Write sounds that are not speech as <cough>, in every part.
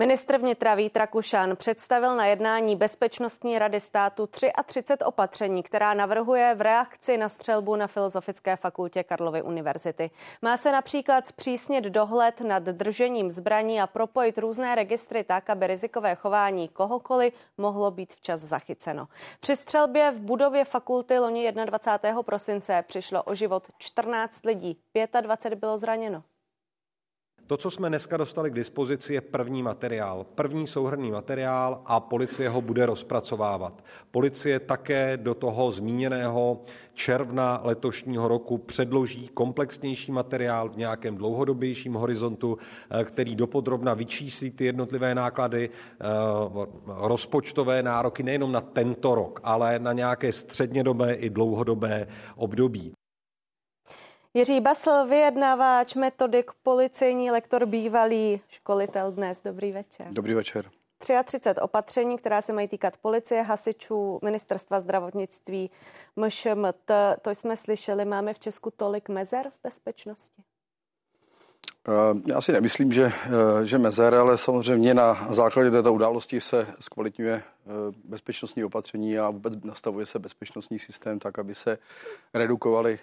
Ministr vnitra Vít Rakušan představil na jednání Bezpečnostní rady státu 33 opatření, která navrhuje v reakci na střelbu na Filozofické fakultě Karlovy univerzity. Má se například zpřísnit dohled nad držením zbraní a propojit různé registry tak, aby rizikové chování kohokoliv mohlo být včas zachyceno. Při střelbě v budově fakulty loni 21. prosince přišlo o život 14 lidí, 25 bylo zraněno. To, co jsme dneska dostali k dispozici, je první materiál. První souhrný materiál a policie ho bude rozpracovávat. Policie také do toho zmíněného června letošního roku předloží komplexnější materiál v nějakém dlouhodobějším horizontu, eh, který dopodrobna vyčíslí ty jednotlivé náklady, eh, rozpočtové nároky nejenom na tento rok, ale na nějaké střednědobé i dlouhodobé období. Jiří Basl, vyjednávač, metodik, policejní lektor, bývalý školitel dnes. Dobrý večer. Dobrý večer. 33 opatření, která se mají týkat policie, hasičů, ministerstva zdravotnictví, MŠMT. To jsme slyšeli. Máme v Česku tolik mezer v bezpečnosti? Eh, já si nemyslím, že, eh, že mezer, ale samozřejmě na základě této události se zkvalitňuje eh, bezpečnostní opatření a vůbec nastavuje se bezpečnostní systém tak, aby se redukovaly,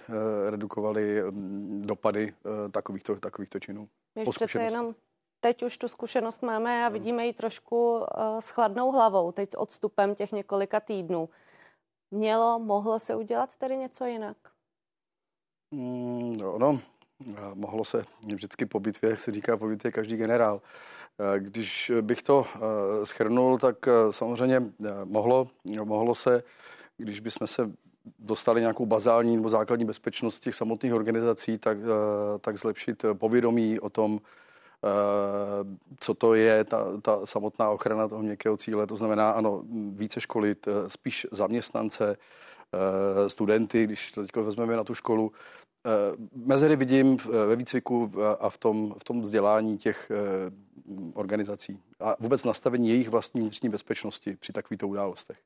redukovaly mm, dopady takovýchto, takovýchto činů. My přece jenom teď už tu zkušenost máme a vidíme ji trošku s chladnou hlavou, teď s odstupem těch několika týdnů. Mělo, mohlo se udělat tedy něco jinak? Mm, no, no, mohlo se vždycky po bitvě, jak se říká, po bitvě každý generál. Když bych to eh, schrnul, tak eh, samozřejmě mohlo, mohlo se, když bychom se dostali nějakou bazální nebo základní bezpečnost těch samotných organizací, tak, tak zlepšit povědomí o tom, co to je ta, ta samotná ochrana toho měkkého cíle. To znamená, ano, více školit, spíš zaměstnance, studenty, když to teď vezmeme na tu školu, mezery vidím ve výcviku a v tom, v tom vzdělání těch eh, organizací a vůbec nastavení jejich vlastní vnitřní bezpečnosti při takovýchto událostech.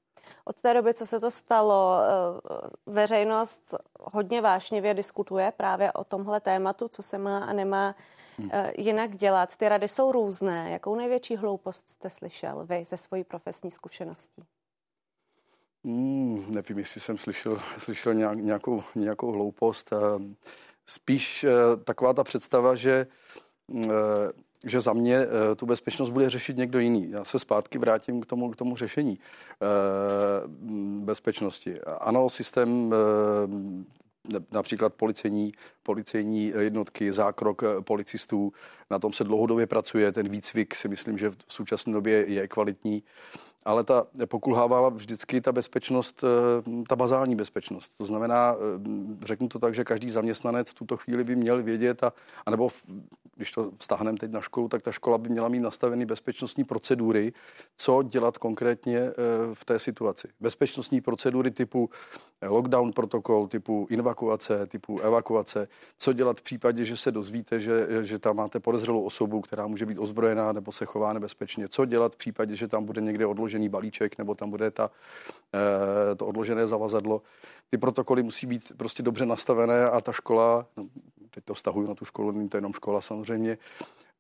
Od té doby, co se to stalo, eh, veřejnost hodně vášnivě diskutuje právě o tomhle tématu, co se má a nemá hmm. jinak dělat. Ty rady jsou různé. Jakou největší hloupost jste slyšel vy ze svojí profesní zkušeností? Hmm, nevím, jestli jsem slyšel, <laughs> slyšel nějakou, nějakou hloupost. Spíš eh, taková ta představa, že, eh, že za mě eh, tu bezpečnost bude řešit někdo jiný. Já se zpátky vrátím k tomu, k tomu řešení bezpečnosti. Ano, systém například policejní, policejní jednotky, zákrok policistů, na tom se dlouhodobě pracuje, ten výcvik si myslím, že v současné době je kvalitní ale ta pokulhávala vždycky ta bezpečnost, eh, ta bazální bezpečnost. To znamená, eh, řeknu to tak, že každý zaměstnanec v tuto chvíli by měl vědět, a, anebo když to vztáhneme teď na školu, tak ta škola by měla mít nastaveny bezpečnostní procedury, co dělat konkrétně eh, v té situaci. Bezpečnostní procedury typu lockdown protokol, typu evakuace, typu evakuace, co dělat v případě, že se dozvíte, že, že tam máte podezřelou osobu, která může být ozbrojená nebo se chová nebezpečně, co dělat v případě, že tam bude někde odložený balíček nebo tam bude ta, eh, to odložené zavazadlo. Ty protokoly musí být prostě dobře nastavené a ta škola, no, teď to vztahuji na tu školu, není to jenom škola samozřejmě,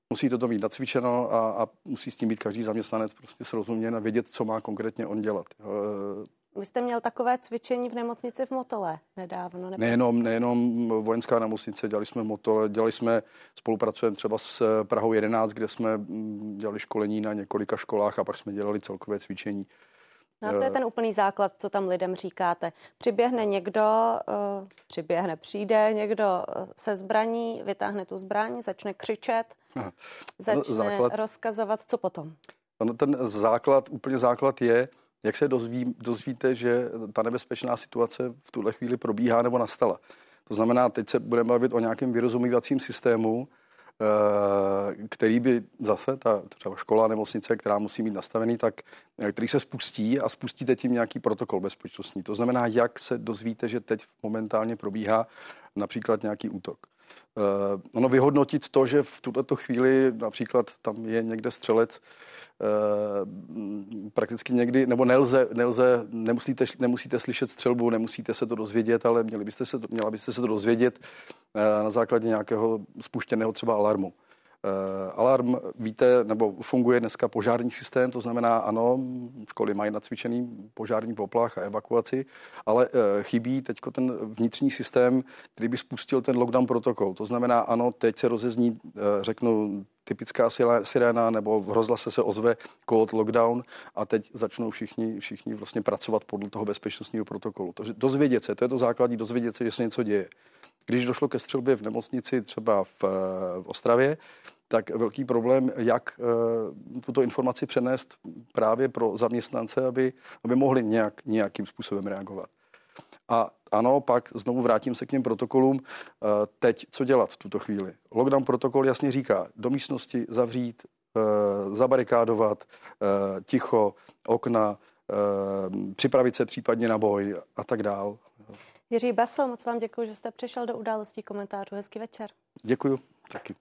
musí toto mít nacvičeno a, a musí s tím být každý zaměstnanec prostě srozuměn a vědět, co má konkrétně on dělat. Vy jste měl takové cvičení v nemocnici v Motole nedávno. Nebo... Nejenom, nejenom vojenská nemocnice, dělali jsme v Motole, dělali jsme, spolupracujeme třeba s Prahou 11, kde jsme mm, dělali školení na několika školách a pak jsme dělali celkové cvičení. No a co je ten úplný základ, co tam lidem říkáte? Přiběhne někdo, uh, přiběhne, přijde někdo eh, se zbraní, vytáhne tu zbraň, začne křičet, začne základ, rozkazovat, co potom? No, ten základ, úplně základ je, jak se dozví, dozvíte, že ta nebezpečná situace v tuhle chvíli probíhá nebo nastala? To znamená, teď se budeme bavit o nějakém vyrozumívacím systému, který by zase, ta třeba škola, nemocnice, která musí mít nastavený, tak eh, který se spustí a spustíte tím nějaký protokol bezpečnostní. To znamená, jak se dozvíte, že teď momentálně probíhá například nějaký útok. Uh, ono vyhodnotit to, že v tuto chvíli například tam je někde střelec, uh, prakticky někdy, nebo nelze, nelze nemusíte, nemusíte slyšet střelbu, nemusíte se to dozvědět, ale měli byste se měla byste se to dozvědět uh, na základě nějakého spuštěného třeba alarmu. Alarm, víte, nebo funguje dneska požární systém, to znamená, ano, školy mají nacvičený požární poplach a evakuaci, ale chybí teď ten vnitřní systém, který by spustil ten lockdown protokol. To znamená, ano, teď se rozezní, řeknu, typická siréna nebo v rozhlase se ozve kód lockdown a teď začnou všichni, všichni vlastně pracovat podle toho bezpečnostního protokolu. To, dozvědět se, to je to základní, dozvědět se, že se něco děje. Když došlo ke střelbě v nemocnici třeba v, v Ostravě, tak velký problém, jak uh, tuto informaci přenést právě pro zaměstnance, aby, aby mohli nějak, nějakým způsobem reagovat. A ano, pak znovu vrátím se k těm protokolům. Eh, teď co dělat v tuto chvíli? Lockdown protokol jasně říká, do místnosti zavřít, eh, zabarikádovat, eh, ticho, okna, připravit se případně na boj a tak dál. Jiří Basel, moc vám děkuji, že jste přišel do událostí komentářů. Hezký večer. Děkuji, taky.